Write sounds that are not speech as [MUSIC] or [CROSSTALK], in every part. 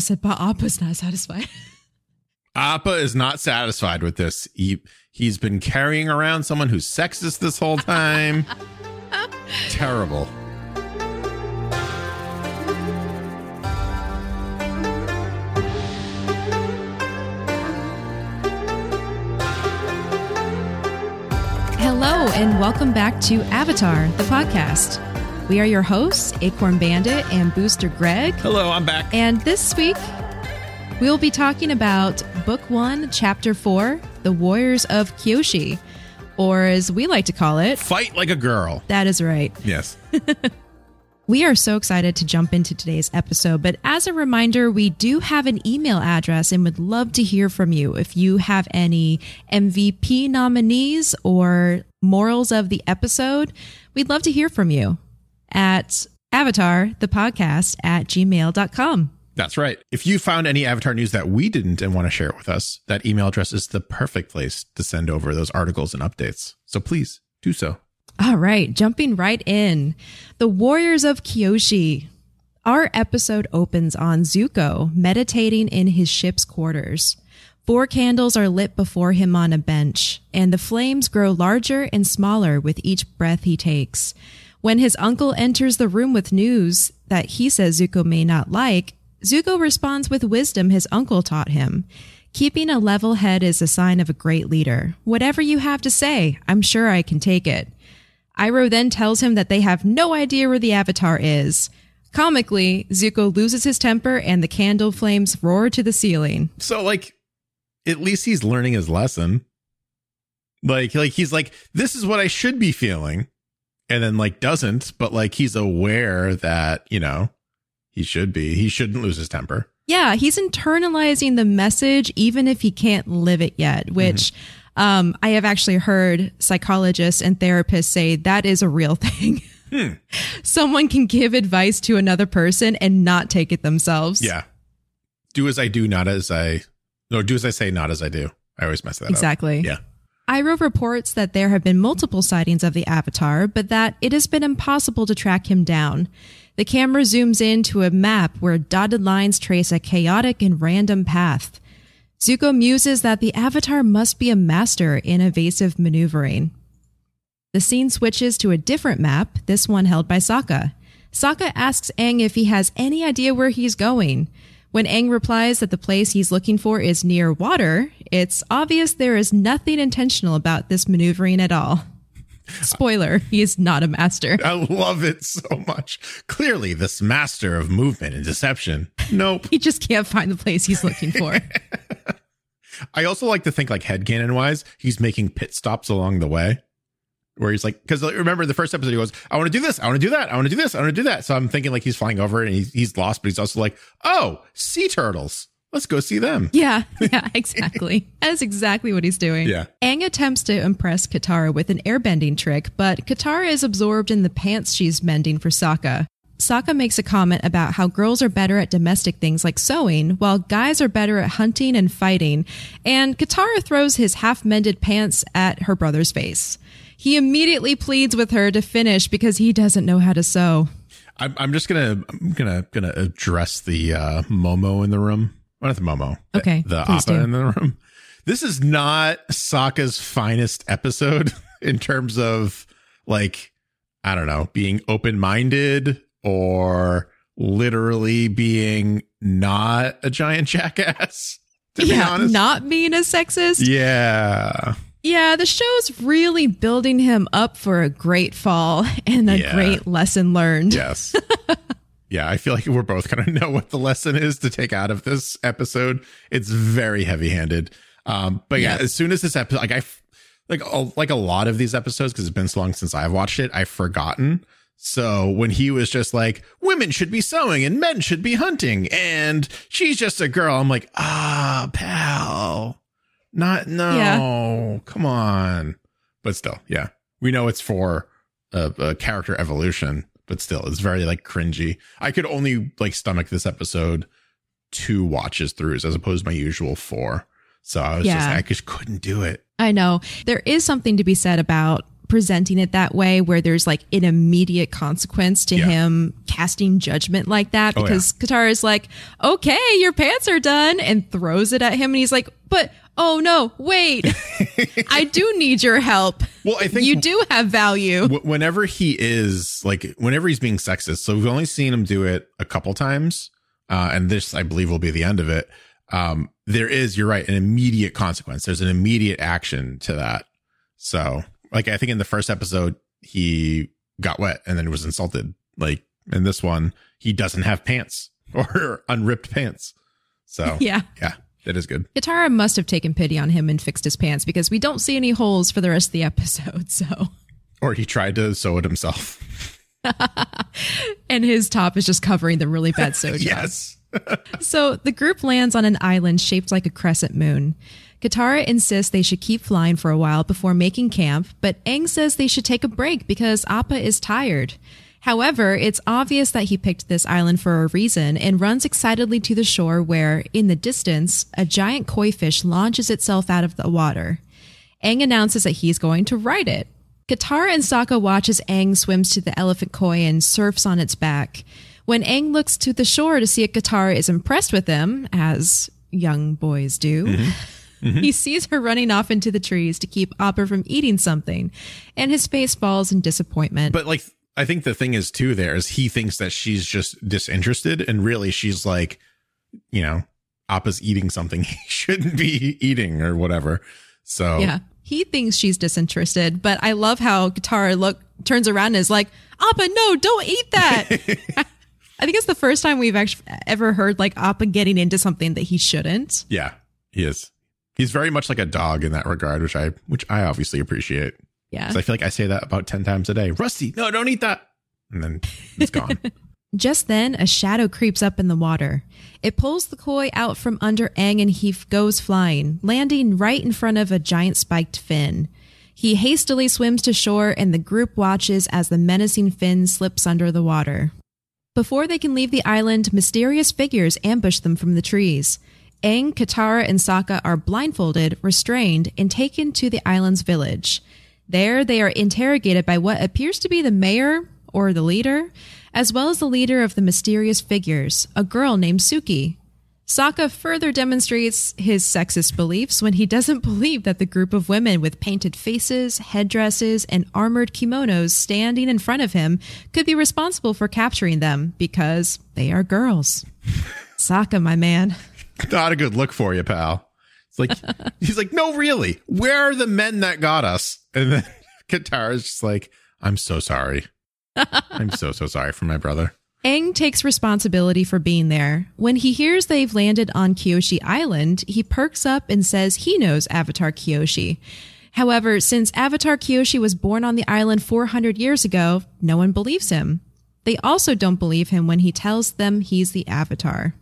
said, but Appa's not satisfied. [LAUGHS] Appa is not satisfied with this. He he's been carrying around someone who's sexist this whole time. [LAUGHS] Terrible. Hello, and welcome back to Avatar, the podcast. We are your hosts, Acorn Bandit and Booster Greg. Hello, I'm back. And this week, we'll be talking about Book One, Chapter Four The Warriors of Kyoshi, or as we like to call it, Fight like a girl. That is right. [LAUGHS] Yes. We are so excited to jump into today's episode, but as a reminder, we do have an email address and would love to hear from you. If you have any MVP nominees or morals of the episode, we'd love to hear from you at avatar, the podcast at gmail.com. That's right. If you found any Avatar news that we didn't and want to share it with us, that email address is the perfect place to send over those articles and updates. So please do so. All right, jumping right in. The Warriors of Kyoshi. Our episode opens on Zuko meditating in his ship's quarters. Four candles are lit before him on a bench, and the flames grow larger and smaller with each breath he takes. When his uncle enters the room with news that he says Zuko may not like, Zuko responds with wisdom his uncle taught him. Keeping a level head is a sign of a great leader. Whatever you have to say, I'm sure I can take it. Iroh then tells him that they have no idea where the Avatar is. Comically, Zuko loses his temper and the candle flames roar to the ceiling. So like at least he's learning his lesson. Like like he's like this is what I should be feeling and then like doesn't, but like he's aware that, you know, he should be. He shouldn't lose his temper. Yeah, he's internalizing the message even if he can't live it yet, which um, I have actually heard psychologists and therapists say that is a real [LAUGHS] thing. Someone can give advice to another person and not take it themselves. Yeah. Do as I do, not as I no, do as I say, not as I do. I always mess that Exactly. up. Exactly. Yeah. Iroh reports that there have been multiple sightings of the Avatar, but that it has been impossible to track him down. The camera zooms in to a map where dotted lines trace a chaotic and random path. Zuko muses that the Avatar must be a master in evasive maneuvering. The scene switches to a different map, this one held by Sokka. Sokka asks Aang if he has any idea where he's going. When Aang replies that the place he's looking for is near water, it's obvious there is nothing intentional about this maneuvering at all. [LAUGHS] Spoiler, he is not a master. I love it so much. Clearly, this master of movement and deception. Nope. [LAUGHS] He just can't find the place he's looking for. [LAUGHS] I also like to think like headcanon wise, he's making pit stops along the way. Where he's like, because remember the first episode, he goes, I want to do this, I want to do that, I want to do this, I want to do that. So I'm thinking like he's flying over and he's, he's lost, but he's also like, oh, sea turtles. Let's go see them. Yeah, [LAUGHS] yeah, exactly. That is exactly what he's doing. Yeah. Aang attempts to impress Katara with an airbending trick, but Katara is absorbed in the pants she's mending for Sokka. Sokka makes a comment about how girls are better at domestic things like sewing, while guys are better at hunting and fighting, and Katara throws his half mended pants at her brother's face. He immediately pleads with her to finish because he doesn't know how to sew. I'm, I'm just gonna I'm gonna gonna address the uh, Momo in the room. Well, not the Momo. Okay, The, please Appa do. in the room. This is not Sokka's finest episode [LAUGHS] in terms of like I don't know being open minded or literally being not a giant [LAUGHS] jackass. To be yeah, honest, not being a sexist. yeah. Yeah, the show's really building him up for a great fall [LAUGHS] and a Yeah. great lesson learned. Yes. [LAUGHS] yeah, I feel like we're both going to know what the lesson is to take out of this episode. It's very heavy-handed. Um, but yeah, Yes. as soon as this episode, like I, like a, like a lot of these episodes, because it's been so long since I've watched it, I've forgotten. So when he was just like, women should be sewing and men should be hunting, and she's just a girl, I'm like, ah, pal, not no, come on. But still, yeah, we know it's for a, a character evolution, but still, it's very like cringy. I could only like stomach this episode two watches throughs as opposed to my usual four. So I was just, I just couldn't do it. I know. There is something to be said about presenting it that way where there's like an immediate consequence to Yeah. him casting judgment like that Oh, yeah. because Katara is like, okay, your pants are done and throws it at him. And he's like, but oh no, wait, I do need your help. Well, I think you do have value. Wh- whenever he is like whenever he's being sexist so we've only seen him do it a couple times uh and this i believe will be the end of it. Um there is you're right an immediate consequence. There's an immediate action to that. So like i think in the first episode he got wet and then was insulted. Like in this one he doesn't have pants [LAUGHS] or unripped pants. So [LAUGHS] Yeah. yeah that is good Katara must have taken pity on him and fixed his pants because we don't see any holes for the rest of the episode. [LAUGHS] So, or he tried to sew it himself and his top is just covering the really bad [LAUGHS] soja. yes So the group lands on an island shaped like a crescent moon. Katara insists they should keep flying for a while before making camp, but Aang says they should take a break because Appa is tired. However, it's obvious that he picked this island for a reason and runs excitedly to the shore where, in the distance, a giant koi fish launches itself out of the water. Aang announces that he's going to ride it. Katara and Sokka watch as Aang swims to the elephant koi and surfs on its back. When Aang looks to the shore to see if Katara is impressed with him, as young boys do, mm-hmm. [LAUGHS] Mm-hmm. he sees her running off into the trees to keep Appa from eating something, and his face falls in disappointment. But like, I think the thing is too. There is he thinks that she's just disinterested, and really she's like, you know, Appa's eating something [LAUGHS] he shouldn't be eating or whatever. So yeah, he thinks she's disinterested, but I love how Katara look turns around and is like, Appa, no, don't eat that. [LAUGHS] I think it's the first time we've actually ever heard like Appa getting into something that he shouldn't. yeah, he is. He's very much like a dog in that regard, which I which I obviously appreciate. Yeah. 'Cause I feel like I say that about ten times a day. Rusty, no, don't eat that, and then it's gone. [LAUGHS] Just then, a shadow creeps up in the water. It pulls the koi out from under Aang and he goes flying, landing right in front of a giant spiked fin. He hastily swims to shore and the group watches as the menacing fin slips under the water. Before they can leave the island, mysterious figures ambush them from the trees. Aang, Katara, and Sokka are blindfolded, restrained, and taken to the island's village. There, they are interrogated by what appears to be the mayor or the leader, as well as the leader of the mysterious figures, a girl named Suki. Sokka further demonstrates his sexist beliefs when he doesn't [LAUGHS] believe that the group of women with painted faces, headdresses, and armored kimonos standing in front of him could be responsible for capturing them because they are girls. [LAUGHS] Sokka, my man. Not a good look for you, pal. It's like [LAUGHS] he's like, no, really. Where are the men that got us? And then [LAUGHS] Katara's just like, I'm so sorry. I'm so so sorry for my brother. Aang takes responsibility for being there. When he hears they've landed on Kyoshi Island, he perks up and says he knows Avatar Kyoshi. However, since Avatar Kyoshi was born on the island 400 years ago, no one believes him. They also don't believe him when he tells them he's the Avatar.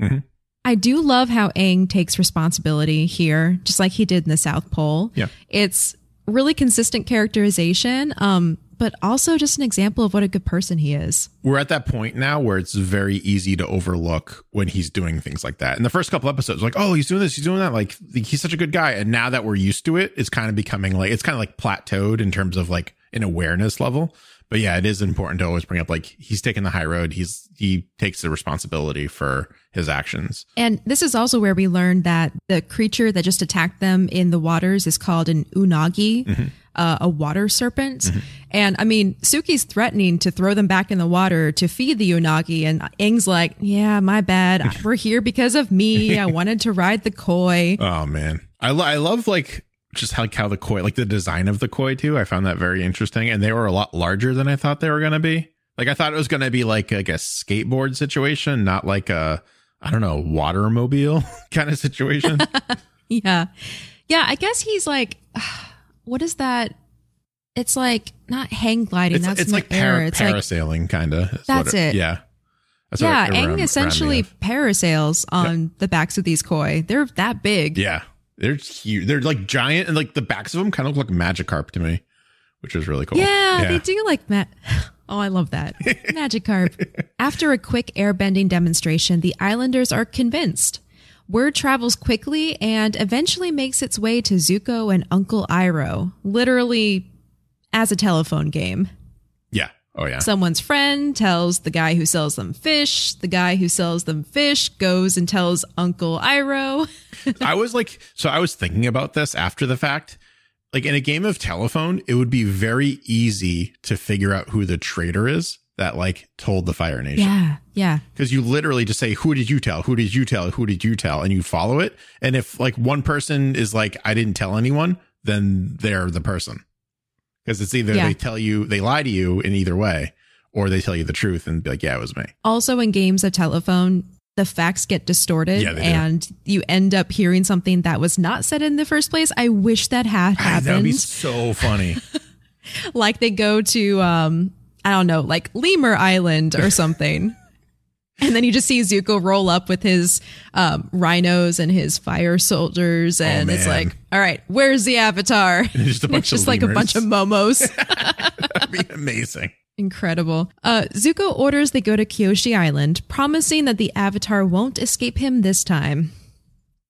Mm-hmm. I do love how Aang takes responsibility here, just like he did in the South Pole. Yeah. It's really consistent characterization, um, but also just an example of what a good person he is. We're at that point now where it's very easy to overlook when he's doing things like that. In the first couple episodes, like, oh, he's doing this, he's doing that. Like, he's such a good guy. And now that we're used to it, it's kind of becoming like, it's kind of like plateaued in terms of like an awareness level. But yeah, it is important to always bring up like he's taking the high road. He's, he takes the responsibility for his actions. And this is also where we learned that the creature that just attacked them in the waters is called an unagi, uh, a water serpent. And I mean, Suki's threatening to throw them back in the water to feed the unagi. And Aang's like, yeah, my bad. [LAUGHS] We're here because of me. I wanted to ride the koi. Oh man, I lo- I love like just like how the koi, like the design of the koi too. I found that very interesting, and they were a lot larger than I thought they were gonna be. Like I thought it was gonna be like like a skateboard situation, not like a I don't know watermobile [LAUGHS] kind of situation. [LAUGHS] Yeah. Yeah. I guess he's like, [SIGHS] what is that? It's like not hang gliding. it's that's it's like para- It's like parasailing kind of. That's it. Yeah. That's yeah, it Aang essentially parasails on the backs of these koi. They're that big. Yeah, they're huge. They're like giant, and like the backs of them kind of look like Magikarp to me, which is really cool. Yeah, they do like that. [LAUGHS] Oh, I love that. [LAUGHS] Magikarp. After a quick airbending demonstration, the islanders are convinced. Word travels quickly and eventually makes its way to Zuko and Uncle Iroh, literally as a telephone game. Oh yeah. Someone's friend tells the guy who sells them fish. The guy who sells them fish goes and tells Uncle Iroh. [LAUGHS] I was like, so I was thinking about this after the fact. Like in a game of telephone, it would be very easy to figure out who the traitor is that like told the Fire Nation. Yeah, yeah. Because you literally just say, Who did you tell? Who did you tell? Who did you tell? And you follow it. And if like one person is like, I didn't tell anyone, then they're the person. Because it's either Yeah. they tell you, they lie to you in either way, or they tell you the truth and be like, Yeah, it was me. Also, in games of telephone, the facts get distorted Yeah, and you end up hearing something that was not said in the first place. I wish that had happened. That would be so funny. [LAUGHS] like they go to, um, I don't know, like Lemur Island or [LAUGHS] something. And then you just see Zuko roll up with his um, rhinos and his fire soldiers, and it's Oh, man. like, all right, where's the avatar? [LAUGHS] Just a bunch it's just like a bunch of momos. [LAUGHS] That'd be amazing. Incredible. Uh, Zuko orders they go to Kyoshi Island, promising that the Avatar won't escape him this time.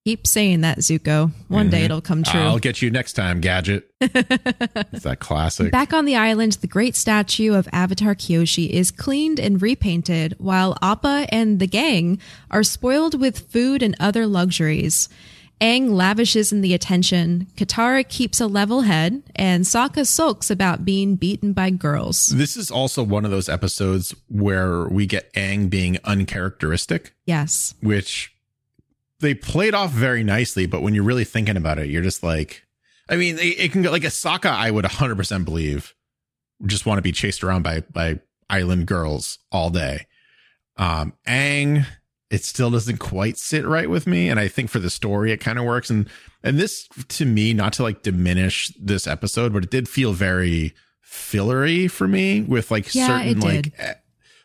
Keep saying that, Zuko. One day mm-hmm. it'll come true. I'll get you next time, Gadget. [LAUGHS] it's that classic. Back on the island, the great statue of Avatar Kyoshi is cleaned and repainted, while Appa and the gang are spoiled with food and other luxuries. Aang lavishes in the attention, Katara keeps a level head, and Sokka sulks about being beaten by girls. This is also one of those episodes where we get Aang being uncharacteristic, Yes. which they played off very nicely. But when you're really thinking about it, you're just like, I mean, it, it can go like a Sokka. I would 100% believe just want to be chased around by by island girls all day. Um, Aang, it still doesn't quite sit right with me, and I think for the story it kind of works. And and this to me, not to like diminish this episode, but it did feel very fillery for me with like Yeah, certain like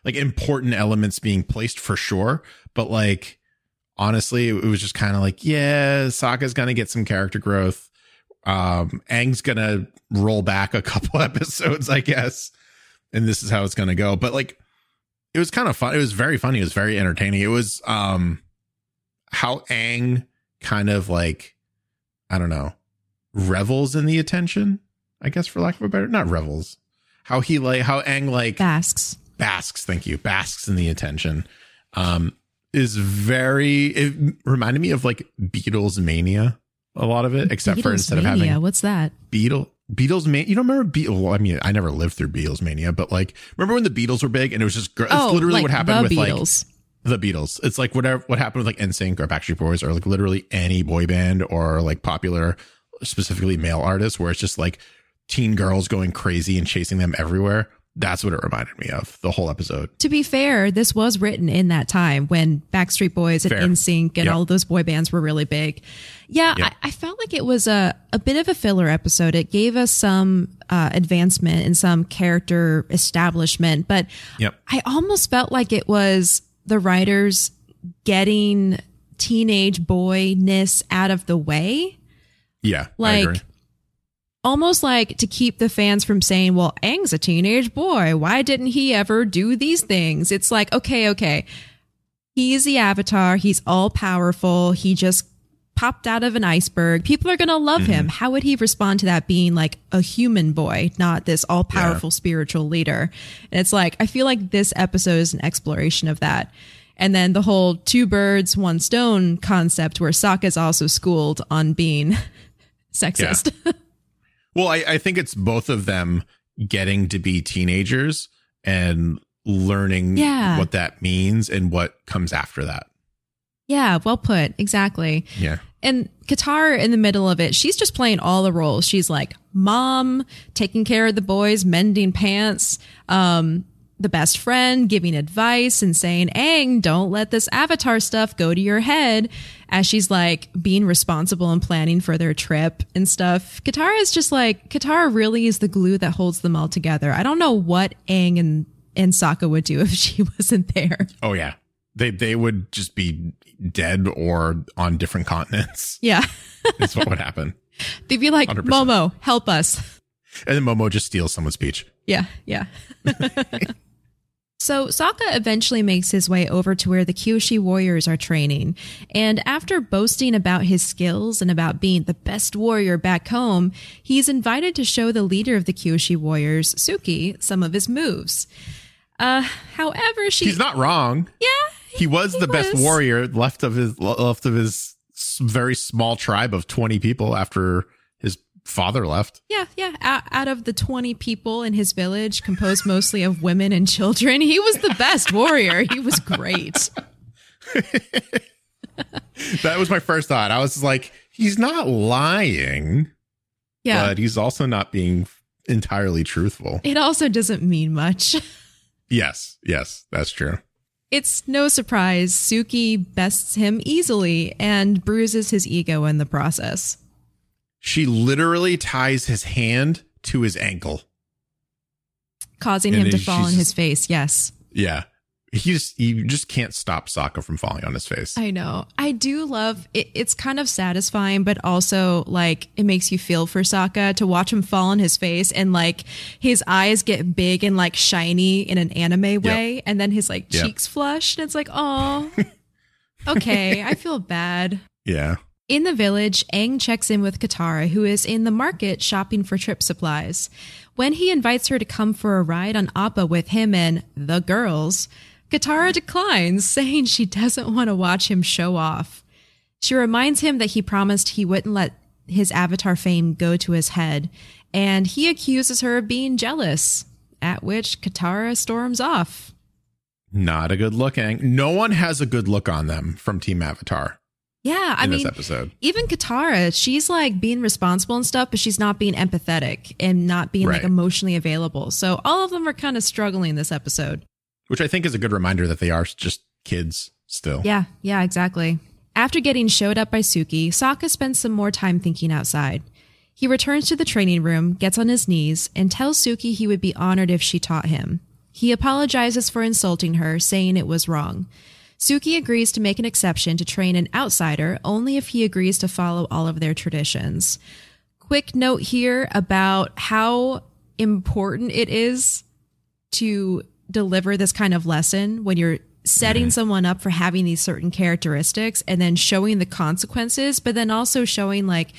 like important elements being placed for sure, but like honestly, it was just kind of like, yeah, Sokka's gonna get some character growth. Um, Aang's gonna roll back a [LAUGHS] couple episodes, I guess, and this is how it's gonna go. But like, it was kind of fun. It was very funny. It was very entertaining. It was um, how Aang kind of like, I don't know, revels in the attention. I guess for lack of a better, not revels. How he like how Aang like Basks. basks thank you basks in the attention um is very it reminded me of like beatles mania a lot of it except for instead of Beatles-mania, having What's that? beetle beatles mania you don't remember beatles well, i mean i never lived through beatles mania but like remember when the beatles were big and it was just it's oh, literally like what happened with like the Beatles. It's like whatever what happened with like NSYNC or Backstreet Boys or like literally any boy band or like popular specifically male artists where it's just like teen girls going crazy and chasing them everywhere. That's what it reminded me of the whole episode. To be fair, this was written in that time when Backstreet Boys and Fair. NSYNC and Yep. all of those boy bands were really big. Yeah, Yep. I, I felt like it was a, a bit of a filler episode. It gave us some uh, advancement and some character establishment, but Yep. I almost felt like it was the writers getting teenage boyness out of the way. Yeah. I Like, agree. Almost like to keep the fans from saying, well, Aang's a teenage boy. Why didn't he ever do these things? It's like, okay, okay. He's the avatar. He's all powerful. He just popped out of an iceberg. People are going to love him. Mm-hmm. How would he respond to that being like a human boy, not this all powerful spiritual leader? And it's like, I feel like this episode is an exploration of that. And then the whole two birds, one stone concept where Sokka's also schooled on being [LAUGHS] sexist. Well, I, I think it's both of them getting to be teenagers and learning Yeah. what that means and what comes after that. Yeah, well put. Exactly. Yeah. And Katara in the middle of it, she's just playing all the roles. She's like mom, taking care of the boys, mending pants, um, the best friend, giving advice and saying, Aang, don't let this avatar stuff go to your head. As she's like being responsible and planning for their trip and stuff. Katara is just like, Katara really is the glue that holds them all together. I don't know what Aang and, and Sokka would do [LAUGHS] if she wasn't there. Oh yeah. They they would just be dead or on different continents. [LAUGHS] Yeah. That's what would happen. They'd be like, 100%. Momo, help us. And then Momo just steals someone's peach. Yeah, yeah. [LAUGHS] So Sokka eventually makes his way over to where the Kyoshi warriors are training. And after boasting about his skills and about being the best warrior back home, he's invited to show the leader of the Kyoshi warriors, Suki, some of his moves. Uh, however, she He's not wrong. yeah He was he the best warrior left of his left of his very small tribe of 20 people after father left. Yeah, yeah. Out, out of the 20 people in his village, composed mostly of women and children, he was the best warrior. He was great. That was my first thought. I was like, he's not lying, Yeah. but he's also not being entirely truthful. it also doesn't mean much. Yes, yes, that's true. It's no surprise Suki bests him easily and bruises his ego in the process. She literally ties his hand to his ankle. Causing And him to fall on his face, yes. Yeah. He just you just can't stop Sokka from falling on his face. I know. I do love it. It's kind of satisfying, but also like it makes you feel for Sokka to watch him fall on his face and like his eyes get big and like shiny in an anime way, and then his like Yep. cheeks flush, and it's like, oh, [LAUGHS] okay, I feel bad. yeah. In the village, Aang checks in with Katara, who is in the market shopping for trip supplies. When he invites her to come for a ride on Appa with him and the girls, Katara declines, [LAUGHS] saying she doesn't want to watch him show off. She reminds him that he promised he wouldn't let his avatar fame go to his head, and he accuses her of being jealous, at which Katara storms off. Not a good look. Aang. No one has a good look on them from Team Avatar Yeah, I in mean, this episode. even Katara, she's like being responsible and stuff, but she's not being empathetic and not being like emotionally available. So all of them are kind of struggling this episode. Which I think is a good reminder that they are just kids still. Yeah, yeah, exactly. After getting showed up by Suki, Sokka spends some more time thinking outside. He returns to the training room, gets on his knees, and tells Suki he would be honored if she taught him. He apologizes for insulting her, saying it was wrong. Suki agrees to make an exception to train an outsider only if he agrees to follow all of their traditions. Quick note here about how important it is to deliver this kind of lesson when you're setting mm-hmm. someone up for having these certain characteristics and then showing the consequences, but then also showing like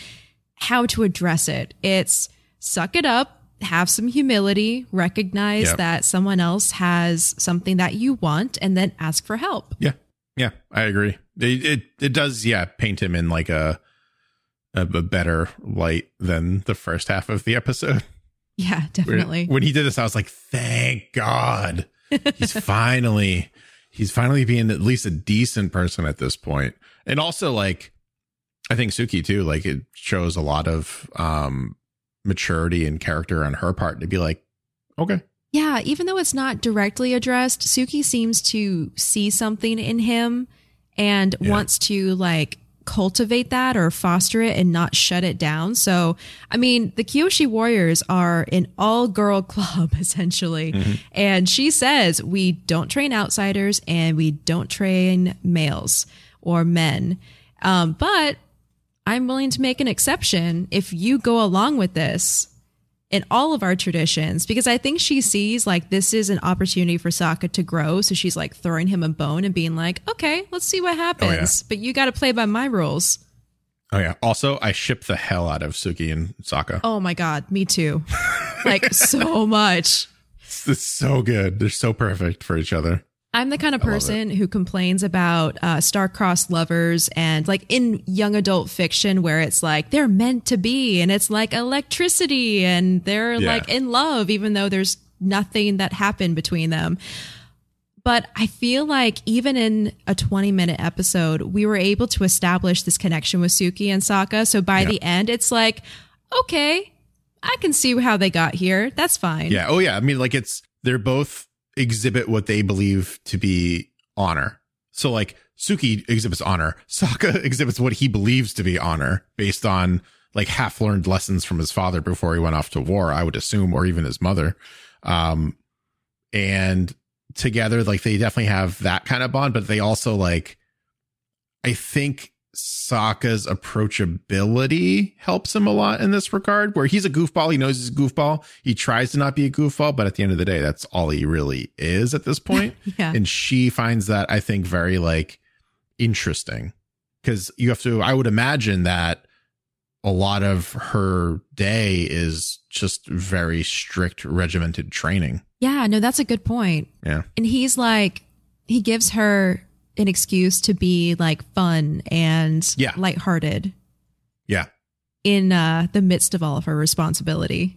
how to address it. It's suck it up, have some humility, recognize Yep. that someone else has something that you want, and then ask for help. Yeah. Yeah. I agree. It, it, it does, yeah, paint him in like a, a, a better light than the first half of the episode. [LAUGHS] Yeah, Where- definitely. When he did this, I was like, thank God. [LAUGHS] He's finally, he's finally being at least a decent person at this point. And also, like, I think Suki too, like, it shows a lot of um maturity and character on her part to be like, okay. Yeah, even though it's not directly addressed, Suki seems to see something in him and Yeah. wants to like cultivate that or foster it and not shut it down. So, I mean, the Kyoshi Warriors are an all girl [LAUGHS] club essentially. And she says, we don't train outsiders and we don't train males or men. Um, but I'm willing to make an exception if you go along with this in all of our traditions because I think she sees like this is an opportunity for Sokka to grow. So she's like throwing him a bone and being like, okay, let's see what oh, happens. But you got to play by my rules. Oh yeah. Also, I ship the hell out of Suki and Sokka. Oh my God, me too. like so [LAUGHS] much. It's so good. They're so perfect for each other. I'm the kind of person who complains about uh, star-crossed lovers and like in young adult fiction where it's like they're meant to be and it's like electricity and they're Yeah. like in love even though there's nothing that happened between them. But I feel like even in a 20 minute episode, we were able to establish this connection with Suki and Sokka. So by Yeah. the end, it's like, okay, I can see how they got here. That's fine. Yeah. Oh yeah. I mean, like it's they're both exhibit what they believe to be honor. So like Suki exhibits honor. Sokka [LAUGHS] exhibits what he believes to be honor based on like half learned lessons from his father before he went off to war, I would assume, or even his mother. Um and together, like they definitely have that kind of bond, but they also like I think Sokka's approachability helps him a lot in this regard, where he's a goofball. He knows he's a goofball. He tries to not be a goofball, but at the end of the day, that's all he really is at this point. [LAUGHS] Yeah. And she finds that, I think, very like interesting because you have to, I would imagine that a lot of her day is just very strict, regimented training. Yeah, no, that's a good point. Yeah. And he's like, he gives her an excuse to be like fun and Yeah. lighthearted Yeah. in uh, the midst of all of her responsibility.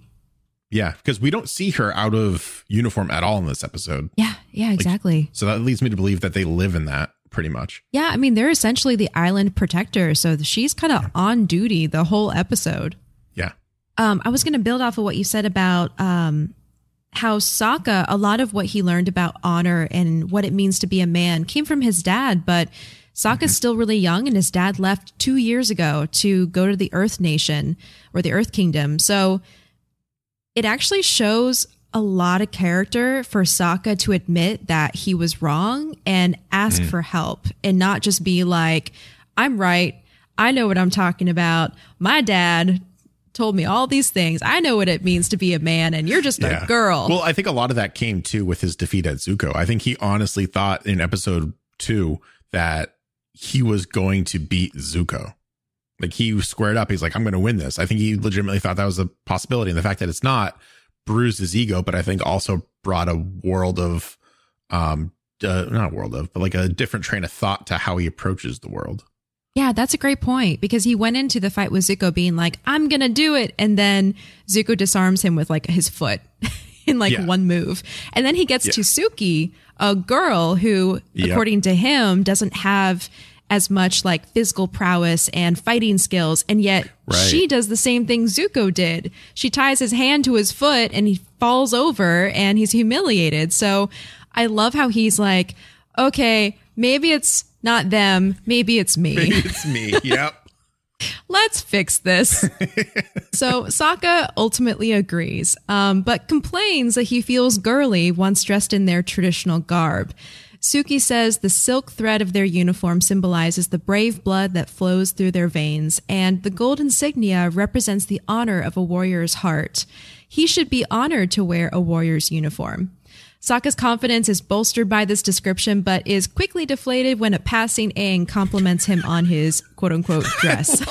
Yeah. Because we don't see her out of uniform at all in this episode. Yeah, yeah, exactly. So that leads me to believe that they live in that pretty much. yeah, I mean, they're essentially the island protector. So she's kind of on duty the whole episode. Yeah. Um, I was going to build off of what you said about um, how Sokka, a lot of what he learned about honor and what it means to be a man came from his dad, but Sokka's mm-hmm. still really young and his dad left two years ago to go to the Earth Nation or the Earth Kingdom. So it actually shows a lot of character for Sokka to admit that he was wrong and ask mm. for help and not just be like, I'm right. I know what I'm talking about. My dad told me all these things. I know what it means to be a man, and you're just a girl. Well, I think a lot of that came too with his defeat at Zuko. I think he honestly thought in episode two that he was going to beat Zuko. Like he squared up. He's like, I'm going to win this. I think he legitimately thought that was a possibility. And the fact that it's not bruised his ego, but I think also brought a world of, um, uh, not a world of, but like a different train of thought to how he approaches the world. Yeah, that's a great point because he went into the fight with Zuko being like, I'm going to do it. And then Zuko disarms him with like his foot [LAUGHS] in like Yeah. one move. And then he gets to Suki, a girl who, Yep. according to him, doesn't have as much like physical prowess and fighting skills. And yet Right. she does the same thing Zuko did. She ties his hand to his foot and he falls over and he's humiliated. So I love how he's like, okay, maybe it's not them, maybe it's me. it's me. [LAUGHS] Yep. Let's fix this. [LAUGHS] so Sokka ultimately agrees, um, but complains that he feels girly once dressed in their traditional garb. Suki says the silk thread of their uniform symbolizes the brave blood that flows through their veins, and the gold insignia represents the honor of a warrior's heart. He should be honored to wear a warrior's uniform. Sokka's confidence is bolstered by this description, but is quickly deflated when a passing Aang compliments him on his quote unquote [LAUGHS] dress.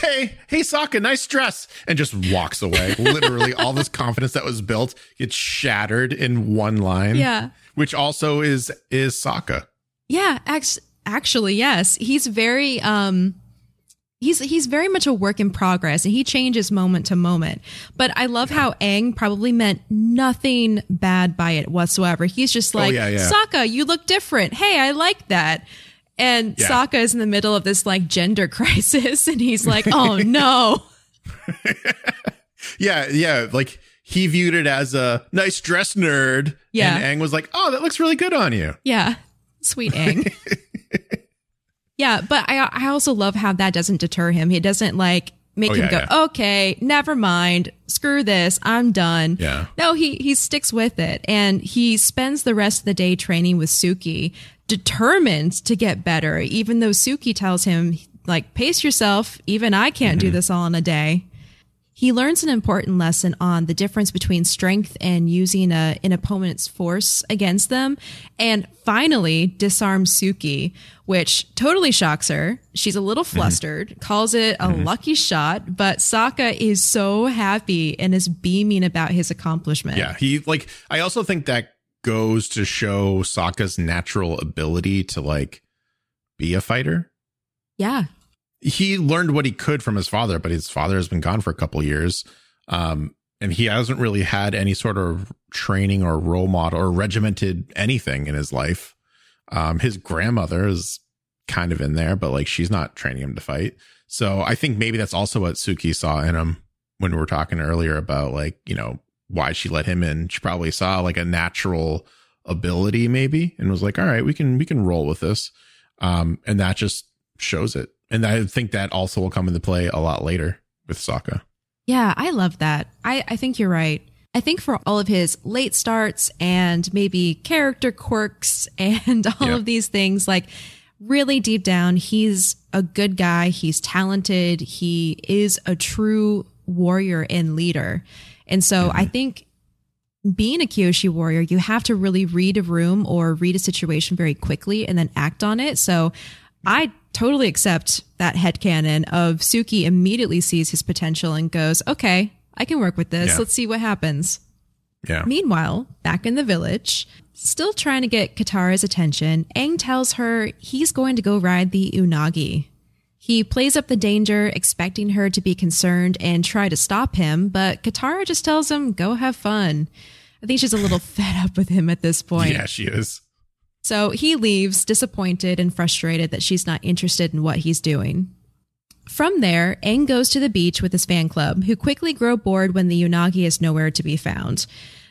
Hey, hey, Sokka, nice dress. And just walks away. [LAUGHS] Literally, all this confidence that was built gets shattered in one line. Yeah. Which also is is Sokka. Yeah, act- actually, yes. He's very um he's he's very much a work in progress and he changes moment to moment. But I love how Aang probably meant nothing bad by it whatsoever. He's just oh, like, Oh, yeah, yeah. Sokka, you look different. Hey, I like that. And Yeah. Sokka is in the middle of this like gender [LAUGHS] crisis and he's like, "Oh [LAUGHS] no." [LAUGHS] Yeah, yeah. Like he viewed it as a nice dress nerd. Yeah. And Aang was like, oh, that looks really good on you. Yeah. Sweet Aang. Yeah, but I I also love how that doesn't deter him. He doesn't like make Oh, him yeah, go, yeah. "Okay, never mind. Screw this. I'm done." Yeah. No, he he sticks with it and he spends the rest of the day training with Suki, determined to get better even though Suki tells him like pace yourself, even I can't Mm-hmm. do this all in a day. He learns an important lesson on the difference between strength and using a, an opponent's force against them, and finally disarms Suki, which totally shocks her. She's a little mm-hmm. flustered, calls it a mm-hmm. lucky shot, but Sokka is so happy and is beaming about his accomplishment. Yeah. He like I also think that goes to show Sokka's natural ability to like be a fighter. Yeah. He learned what he could from his father, but his father has been gone for a couple years. Um, and he hasn't really had any sort of training or role model or regimented anything in his life. Um, his grandmother is kind of in there, but like she's not training him to fight. So I think maybe that's also what Suki saw in him when we were talking earlier about like, you know, why she let him in. She probably saw like a natural ability maybe and was like, all right, we can, we can roll with this. Um, and that just shows it. And I think that also will come into play a lot later with Sokka. Yeah, I love that. I, I think you're right. I think for all of his late starts and maybe character quirks [LAUGHS] and all Yeah. of these things, like really deep down, he's a good guy. He's talented. He is a true warrior and leader. And so mm-hmm. I think being a Kyoshi warrior, you have to really read a room or read a situation very quickly and then act on it. So I totally accept that head headcanon of Suki immediately sees his potential and goes, okay, I can work with this. Yeah. Let's see what happens. Yeah. Meanwhile, back in the village, still trying to get Katara's attention, Aang tells her he's going to go ride the Unagi. He plays up the danger, expecting her to be concerned and try to stop him, but Katara just tells him, go have fun. I think she's a little [LAUGHS] fed up with him at this point. Yeah, she is. So he leaves, disappointed and frustrated that she's not interested in what he's doing. From there, Aang goes to the beach with his fan club, who quickly grow bored when the Unagi is nowhere to be found.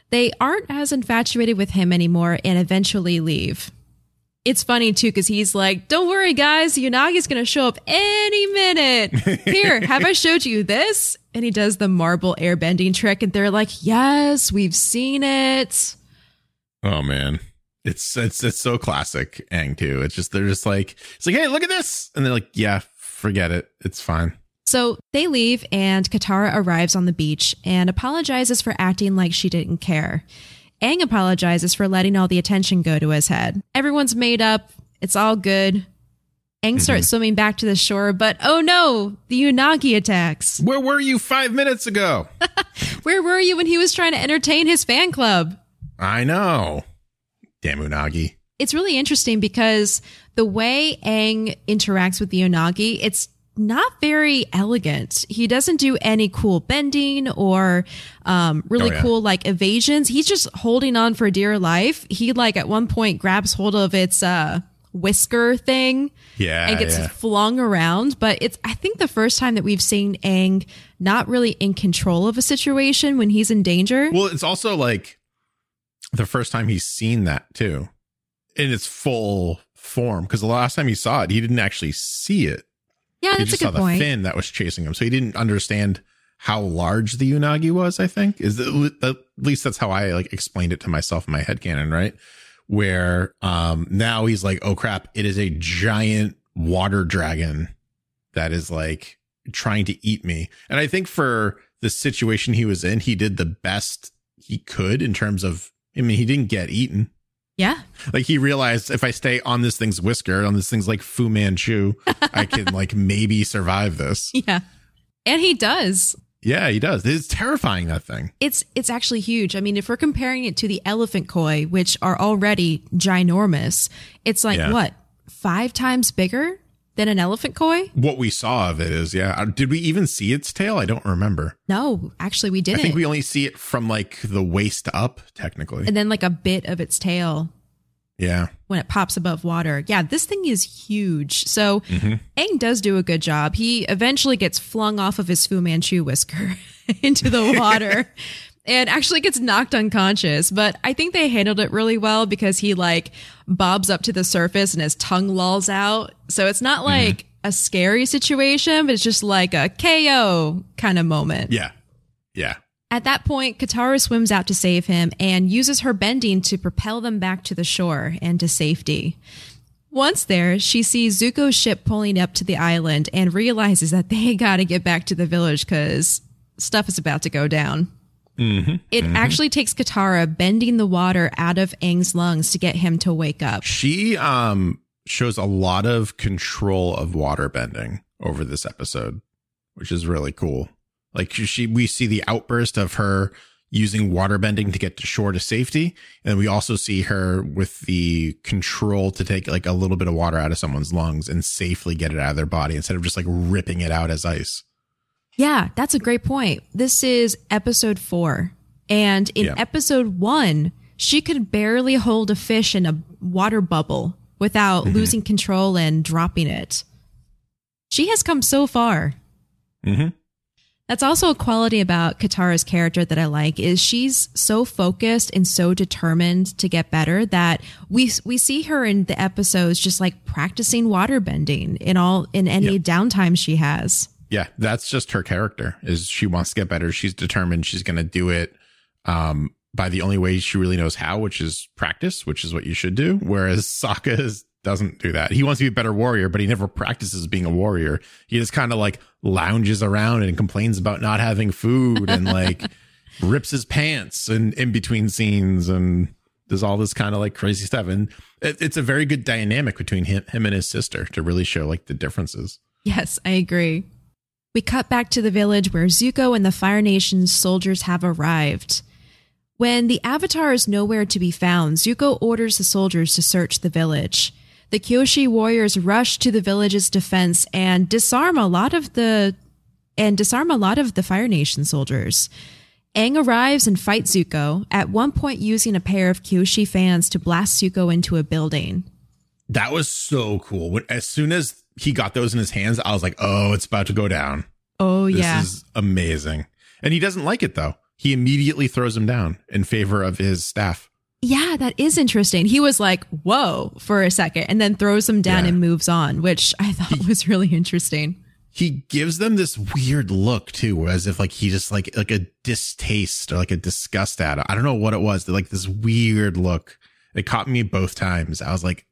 They aren't as infatuated with him anymore and eventually leave. It's funny too, because he's like, Don't worry, guys, the Unagi's to show up any minute. [LAUGHS] Here, have I showed you this? And he does the marble airbending trick, and they're like, Yes, we've seen it. Oh man. It's it's it's so classic Aang too. It's just they're just like it's like, hey, look at this. And they're like, yeah, forget it. It's fine. So they leave, and Katara arrives on the beach and apologizes for acting like she didn't care. Aang apologizes for letting all the attention go to his head. Everyone's made up. It's all good. Aang starts mm-hmm. swimming back to the shore, but oh no, the Unagi attacks. Where were you five minutes ago? [LAUGHS] Where were you when he was trying to entertain his fan club? I know. Damn Unagi. It's really interesting because the way Aang interacts with the Unagi, it's not very elegant. He doesn't do any cool bending or um, really Oh, yeah. cool like evasions. He's just holding on for dear life. He like at one point grabs hold of its uh, whisker thing Yeah. and gets yeah. flung around. But it's I think the first time that we've seen Aang not really in control of a situation when he's in danger. Well, it's also like the first time he's seen that too in its full form. Because the last time he saw it, he didn't actually see it. yeah, he that's a just saw good the fin that was chasing him. So he didn't understand how large the Unagi was, I think. Is it, at least that's how I like explained it to myself in my head canon, right? Where um now he's like, oh crap, it is a giant water dragon that is like trying to eat me. And I think for the situation he was in, he did the best he could in terms of I mean, he didn't get eaten. Yeah. Like he realized if I stay on this thing's whisker, on this thing's like Fu Manchu, I can [LAUGHS] like maybe survive this. Yeah. And he does. Yeah, he does. It's terrifying that thing. It's it's actually huge. I mean, if we're comparing it to the elephant koi, which are already ginormous, it's like Yeah. what five times bigger than an elephant koi? What we saw of it is, yeah. Uh, Did we even see its tail? I don't remember. No, actually, we didn't. I think we only see it from like the waist up, technically. and then like a bit of its tail Yeah. when it pops above water. Yeah, this thing is huge. So Mm-hmm. Aang does do a good job. He eventually gets flung off of his Fu Manchu whisker [LAUGHS] into the water [LAUGHS] and actually gets knocked unconscious. But I think they handled it really well because he like bobs up to the surface and his tongue lolls out. So it's not mm-hmm. like a scary situation, but it's just like a KO kind of moment. Yeah. Yeah. At that point, Katara swims out to save him and uses her bending to propel them back to the shore and to safety. Once there, she sees Zuko's ship pulling up to the island and realizes that they [LAUGHS] gotta get back to the village because stuff is about to go down. It actually takes Katara bending the water out of Aang's lungs to get him to wake up. She um shows a lot of control of water bending over this episode, which is really cool. Like she we see the outburst of her using water bending to get to shore to safety, and we also see her with the control to take like a little bit of water out of someone's lungs and safely get it out of their body instead of just like ripping it out as ice. Yeah, that's a great point. This is episode four. And in Yeah. episode one, she could barely hold a fish in a water bubble without losing control and dropping it. She has come so far. Mm-hmm. That's also a quality about Katara's character that I like is she's so focused and so determined to get better that we we see her in the episodes just like practicing water bending in all in any downtime she has. Yeah, that's just her character. Is she wants to get better. She's determined. She's going to do it um, by the only way she really knows how, which is practice, which is what you should do. Whereas [LAUGHS] Sokka is doesn't do that. He wants to be a better warrior, but he never practices being a warrior. He just kind of like lounges around and complains about not having food and like [LAUGHS] rips his pants and in between scenes and does all this kind of like crazy stuff. And it, it's a very good dynamic between him, him and his sister to really show like the differences. Yes, I agree. We cut back to the village where Zuko and the Fire Nation's soldiers have arrived. When the Avatar is nowhere to be found, Zuko orders the soldiers to search the village. The Kyoshi warriors rush to the village's defense and disarm a lot of the and disarm a lot of the Fire Nation soldiers. Aang arrives and fights Zuko, at one point using a pair of Kyoshi fans to blast Zuko into a building. That was so cool. As soon as he got those in his hands, I was like, "Oh, it's about to go down." Oh This yeah. This is amazing. And he doesn't like it though. He immediately throws him down in favor of his staff. Yeah, that is interesting. He was like, whoa, for a second, and then throws them down Yeah. and moves on, which I thought was really interesting. He gives them this weird look too, as if like he just like like a distaste or like a disgust at it. I don't know what it was. Like this weird look. It caught me both times. I was like,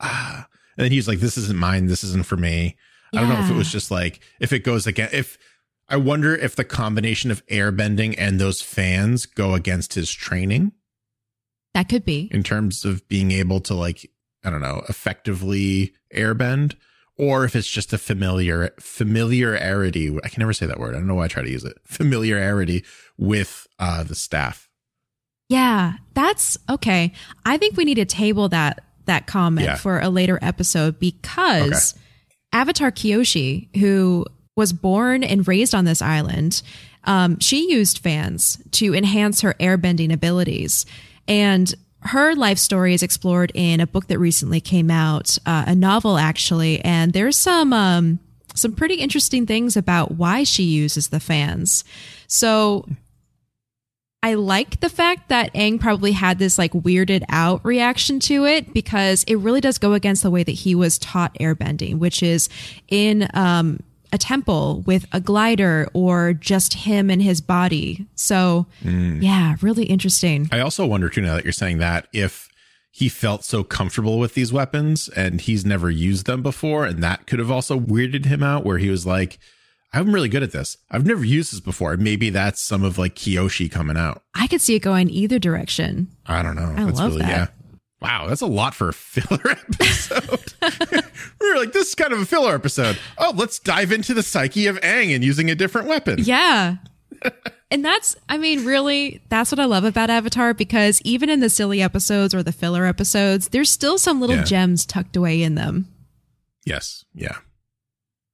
ah. And then he was like, This isn't mine, this isn't for me. I don't know if it was just like if it goes again if I wonder if the combination of airbending and those fans go against his training. That could be. in terms of being able to like I don't know effectively airbend, or if it's just a familiar familiarity. I can never say that word. I don't know why I try to use it. [LAUGHS] Familiarity with uh, the staff. Yeah, that's okay. I think we need to table that that comment Yeah. for a later episode because Avatar Kyoshi, who was born and raised on this island, um, she used fans to enhance her airbending abilities. And her life story is explored in a book that recently came out, uh, a novel actually. And there's some um, some pretty interesting things about why she uses the fans. So I like the fact that Aang probably had this like weirded out reaction to it because it really does go against the way that he was taught airbending, which is in um, a temple with a glider or just him and his body. So, yeah, really interesting. I also wonder too now that you're saying that if he felt so comfortable with these weapons and he's never used them before, and that could have also weirded him out, where he was like. I'm really good at this. I've never used this before. Maybe that's some of like Kyoshi coming out. I could see it going either direction. I don't know. I that's love really that. yeah. Wow, that's a lot for a filler [LAUGHS] episode. [LAUGHS] we were like, this is kind of a filler episode. Oh, let's dive into the psyche of Aang and using a different weapon. Yeah. [LAUGHS] and that's, I mean, really, that's what I love about Avatar because even in the silly episodes or the filler episodes, there's still some little Yeah. gems tucked away in them. Yes. Yeah.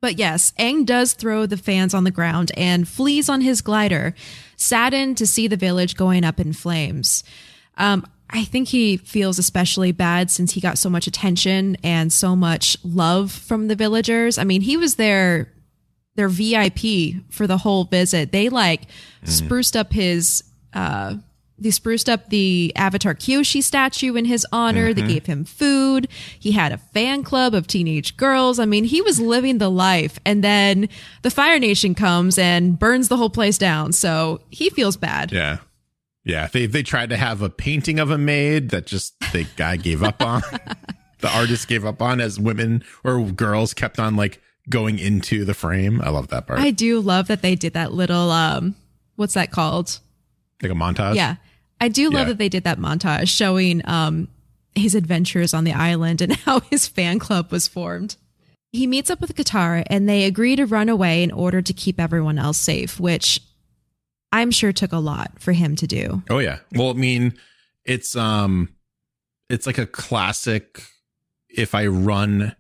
But yes, Aang does throw the fans on the ground and flees on his glider, saddened to see the village going up in flames. Um, I think he feels especially bad since he got so much attention and so much love from the villagers. I mean, he was their their VIP for the whole visit. They like spruced up his uh they spruced up the Avatar Kyoshi statue in his honor. They gave him food. He had a fan club of teenage girls. I mean, he was living the life. And then the Fire Nation comes and burns the whole place down. So he feels bad. Yeah. Yeah. They they tried to have a painting of him made that just the guy gave up on. [LAUGHS] the artist gave up on as women or girls kept on like going into the frame. I love that part. I do love that they did that little, um, what's that called? like a montage. Yeah. I do love Yeah. that they did that montage showing um, his adventures on the island and [LAUGHS] how his fan club was formed. He meets up with Katara and they agree to run away in order to keep everyone else safe, which I'm sure took a lot for him to do. Oh yeah. Well, I mean, it's um it's like a classic if I run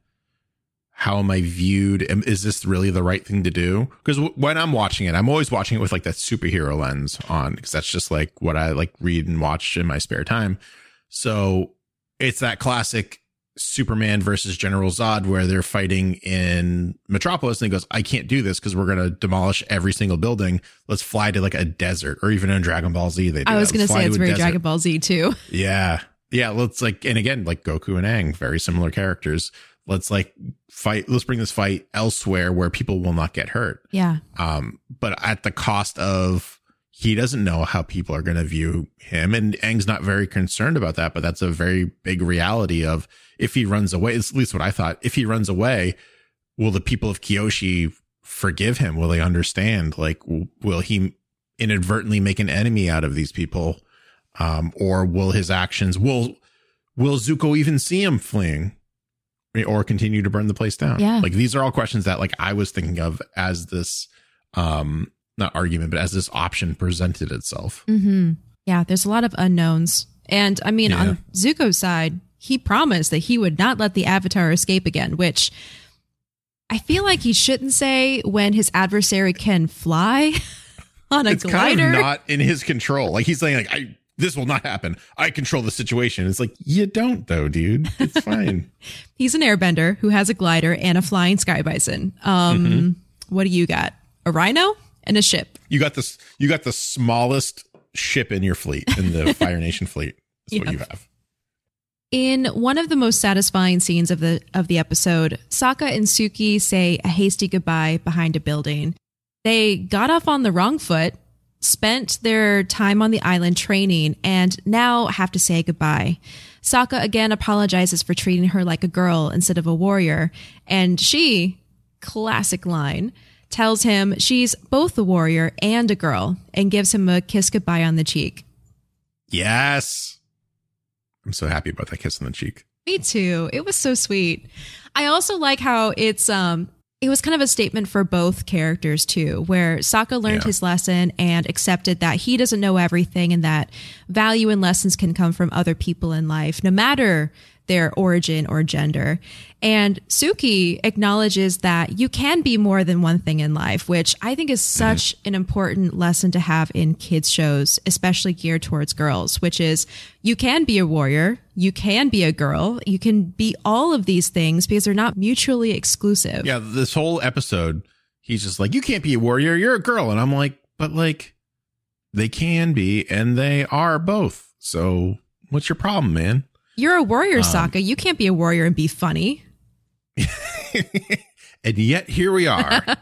how am I viewed? Is this really the right thing to do? Because w- when I'm watching it, I'm always watching it with like that superhero lens on because that's just like what I like read and watch in my spare time. So it's that classic Superman versus General Zod where they're fighting in Metropolis and he goes, I can't do this because we're going to demolish every single building. Let's fly to like a desert or even in Dragon Ball Z. They do I was going to say it's very desert. Dragon Ball Z too. Yeah. Yeah. Let's like, and again, like Goku and Aang, very similar characters. Let's like fight, let's bring this fight elsewhere where people will not get hurt. Yeah. Um, but at the cost of he doesn't know how people are going to view him. And Aang's not very concerned about that, but that's a very big reality of if he runs away, it's at least what I thought. If he runs away, will the people of Kyoshi forgive him? Will they understand? Like, will he inadvertently make an enemy out of these people? Um, or will his actions, will, will Zuko even see him fleeing? Or continue to burn the place down. Yeah. Like these are all questions that like I was thinking of as this um not argument, but as this option presented itself. Mm-hmm. Yeah, there's a lot of unknowns. And I mean, Yeah. on Zuko's side, he promised that he would not let the Avatar escape again, which I feel like he shouldn't say when his adversary can fly [LAUGHS] on a it's glider. kind of not in his control. Like he's saying, like, I this will not happen. I control the situation. It's like you don't though, dude. It's [LAUGHS] fine. He's an airbender who has a glider and a flying sky bison. Um, Mm-hmm. What do you got? A rhino and a ship. you got this. You got the smallest ship in your fleet in the [LAUGHS] Fire Nation fleet. That's what you have. In one of the most satisfying scenes of the of the episode, Sokka and Suki say a hasty goodbye behind a building. They got off on the wrong foot, spent their time on the island training, and now have to say goodbye. Sokka again apologizes for treating her like a girl instead of a warrior, and she, classic line, tells him she's both a warrior and a girl and gives him a kiss goodbye on the cheek. Yes, I'm so happy about that kiss on the cheek. Me too. It was so sweet. I also like how it's um it was kind of a statement for both characters too, where Sokka learned Yeah. his lesson and accepted that he doesn't know everything and that value and lessons can come from other people in life, no matter their origin or gender. And Suki acknowledges that you can be more than one thing in life, which I think is mm-hmm. such an important lesson to have in kids shows, especially geared towards girls, which is you can be a warrior, you can be a girl, you can be all of these things because they're not mutually exclusive. Yeah, this whole episode, he's just like, you can't be a warrior. You're a girl, and I'm like, but like, they can be, and they are both. So what's your problem, man? You're a warrior, Um, Sokka. You can't be a warrior and be funny. [LAUGHS] and yet here we are. [LAUGHS]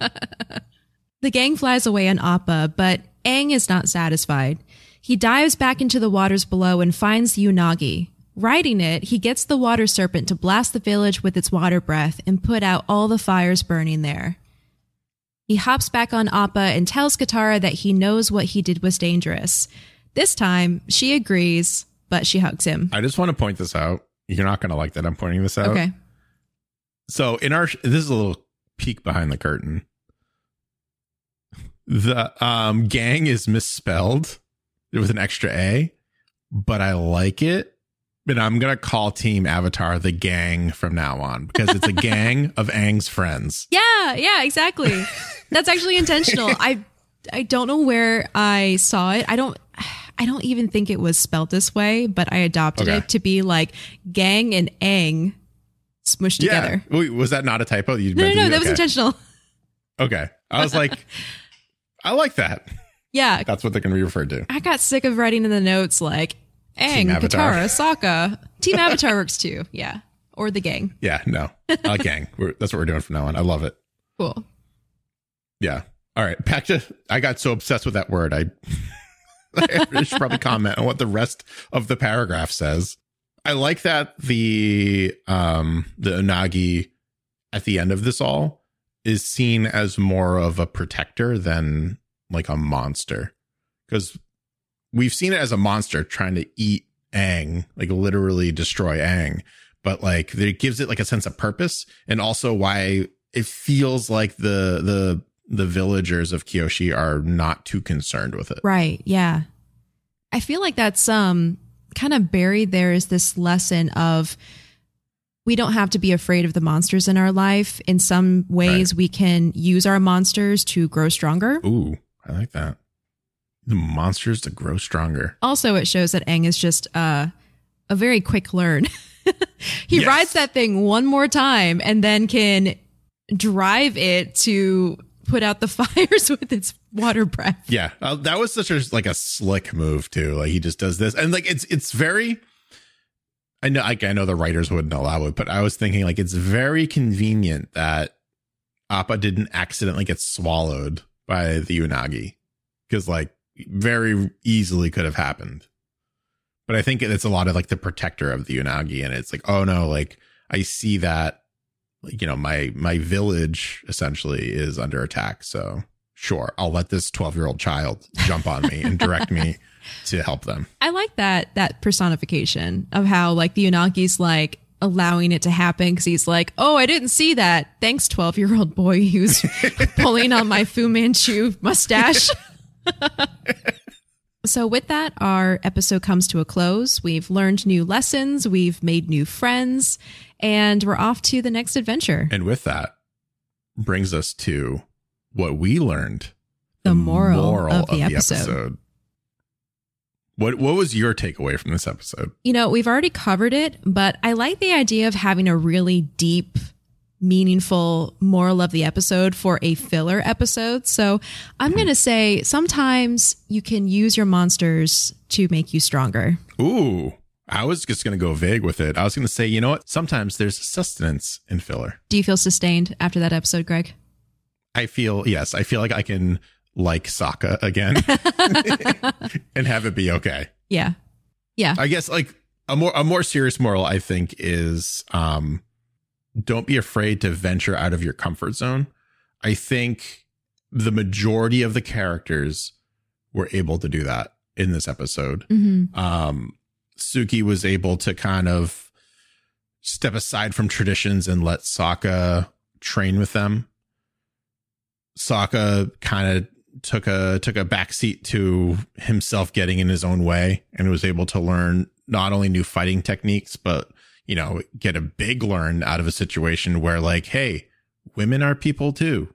The gang flies away on Appa, but Aang is not satisfied. He dives back into the waters below and finds the Unagi. Riding it, he gets the water serpent to blast the village with its water breath and put out all the fires burning there. He hops back on Appa and tells Katara that he knows what he did was dangerous. This time, she agrees, but she hugs him. I just want to point this out. You're not going to like that I'm pointing this out. Okay. So in our this is a little peek behind the curtain. The um gang is misspelled with an extra A, but I like it. But I'm gonna call Team Avatar the gang from now on because it's a [LAUGHS] gang of Aang's friends. Yeah, yeah, exactly. [LAUGHS] That's actually intentional. I I don't know where I saw it. I don't I don't even think it was spelled this way, but I adopted Okay. it to be like gang and Aang smushed together. Wait, was that not a typo? You No, no, no, that was intentional. Okay. I was like, [LAUGHS] I like that. Yeah. That's what they're gonna be referred to. I got sick of writing in the notes like Aang, Katara, Sokka. Team Avatar works too. Yeah. Or the gang. Yeah, no. Uh, [LAUGHS] gang. We're, that's what we're doing from now on. I love it. Cool. Yeah. All right. Back to I got so obsessed with that word. I, [LAUGHS] [LAUGHS] I should probably comment on what the rest of the paragraph says. I like that the um the Unagi at the end of this all is seen as more of a protector than like a monster. Because we've seen it as a monster trying to eat Aang, like literally destroy Aang. But like it gives it like a sense of purpose and also why it feels like the the the villagers of Kyoshi are not too concerned with it. Right. Yeah. I feel like that's um kind of buried there is this lesson of we don't have to be afraid of the monsters in our life. In some ways, we can use our monsters to grow stronger. Ooh, I like that. The monsters to grow stronger. Also, it shows that Aang is just uh, a very quick learn. [LAUGHS] he Yes. rides that thing one more time and then can drive it to put out the [LAUGHS] fires with its water breath. Yeah, uh, that was such a like a slick move too. Like he just does this, and like it's it's very. I know, like, I know the writers wouldn't allow it, but I was thinking like it's very convenient that Appa didn't accidentally get swallowed by the Unagi, because like very easily could have happened. But I think it's a lot of like the protector of the Unagi, and it's like, oh no, like I see that, you know, my my village essentially is under attack. So sure, I'll let this twelve year old child jump on me and direct me [LAUGHS] to help them. I like that that personification of how like the Unagi's like allowing it to happen because he's like, "Oh, I didn't see that. Thanks, twelve year old boy who's [LAUGHS] pulling on my Fu Manchu mustache." [LAUGHS] so, with that, our episode comes to a close. We've learned new lessons, we've made new friends, and we're off to the next adventure. And with that, brings us to what we learned the moral, of, the, episode. What what was your takeaway from this episode? You know, we've already covered it, but I like the idea of having a really deep meaningful moral of the episode for a filler episode. So I'm going to say sometimes you can use your monsters to make you stronger. Ooh. I was just going to go vague with it. I was going to say, you know what? Sometimes there's sustenance in filler. Do you feel sustained after that episode, Greg? I feel, yes, I feel like I can like Sokka again [LAUGHS] and have it be okay. Yeah. Yeah. I guess like a more a more serious moral I think is um don't be afraid to venture out of your comfort zone. I think the majority of the characters were able to do that in this episode. Mm-hmm. Um, Suki was able to kind of step aside from traditions and let Sokka train with them. Sokka kind of took a took a backseat to himself getting in his own way and was able to learn not only new fighting techniques but you know, get a big learn out of a situation where like, hey, women are people too.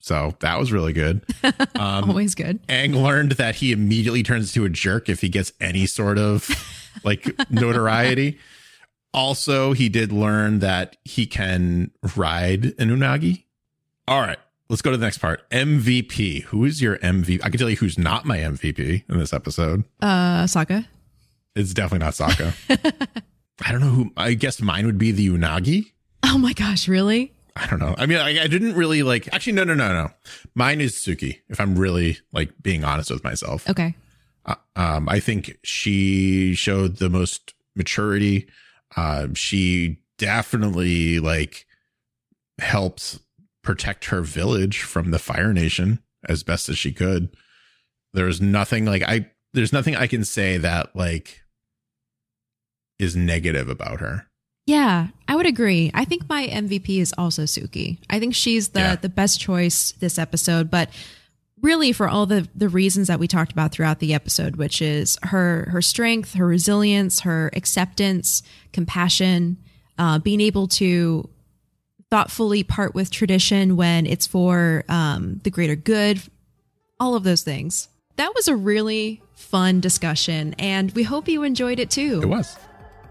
So that was really good. [LAUGHS] Um, Always good. Aang learned that he immediately turns into a jerk if he gets any sort of like [LAUGHS] notoriety. Also, he did learn that he can ride an unagi. All right, let's go to the next part. MVP. Who is your MVP? I can tell you who's not my MVP in this episode. Uh, Sokka. It's definitely not Sokka. [LAUGHS] I don't know who. I guess mine would be the Unagi. Oh my gosh, really? I don't know. I mean, I, I didn't really like. Actually, no, no, no, no. Mine is Suki. If I'm really like being honest with myself. Okay. Uh, um, I think she showed the most maturity. Uh, she definitely like helped protect her village from the Fire Nation as best as she could. There's nothing like I. There's nothing I can say that like is negative about her. Yeah, I would agree. I think my MVP is also Suki. I think she's the yeah. the best choice this episode, but really for all the the reasons that we talked about throughout the episode, which is her her strength, her resilience, her acceptance, compassion, uh, being able to thoughtfully part with tradition when it's for um, the greater good, all of those things. That was a really fun discussion, and we hope you enjoyed it too. It was.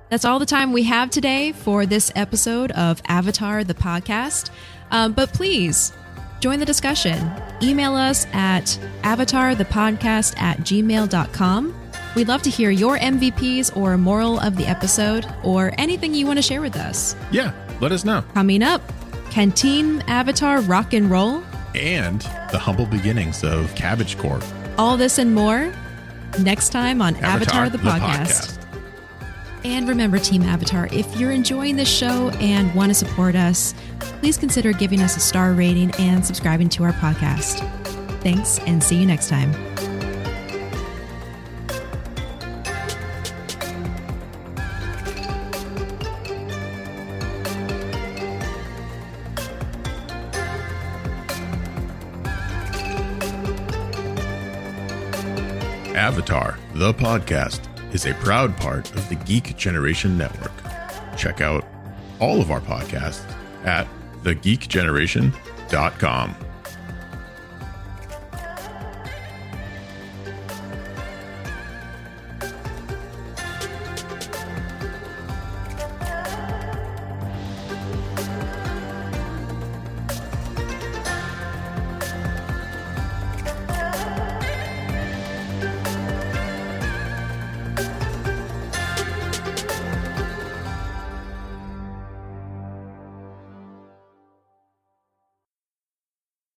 That's all the time we have today for this episode of Avatar the podcast. Um, but please join the discussion. Email us at avatarthepodcast at gmail.com. We'd love to hear your MVPs or moral of the episode or anything you want to share with us. Yeah, let us know. Coming up, can Team Avatar rock and roll? And the humble beginnings of Cabbage Corp. All this and more next time on Avatar, Avatar the, the podcast. And remember, Team Avatar, if you're enjoying this show and want to support us, please consider giving us a star rating and subscribing to our podcast. Thanks, and see you next time. Avatar, the podcast is a proud part of the Geek Generation Network. Check out all of our podcasts at thegeekgeneration.com.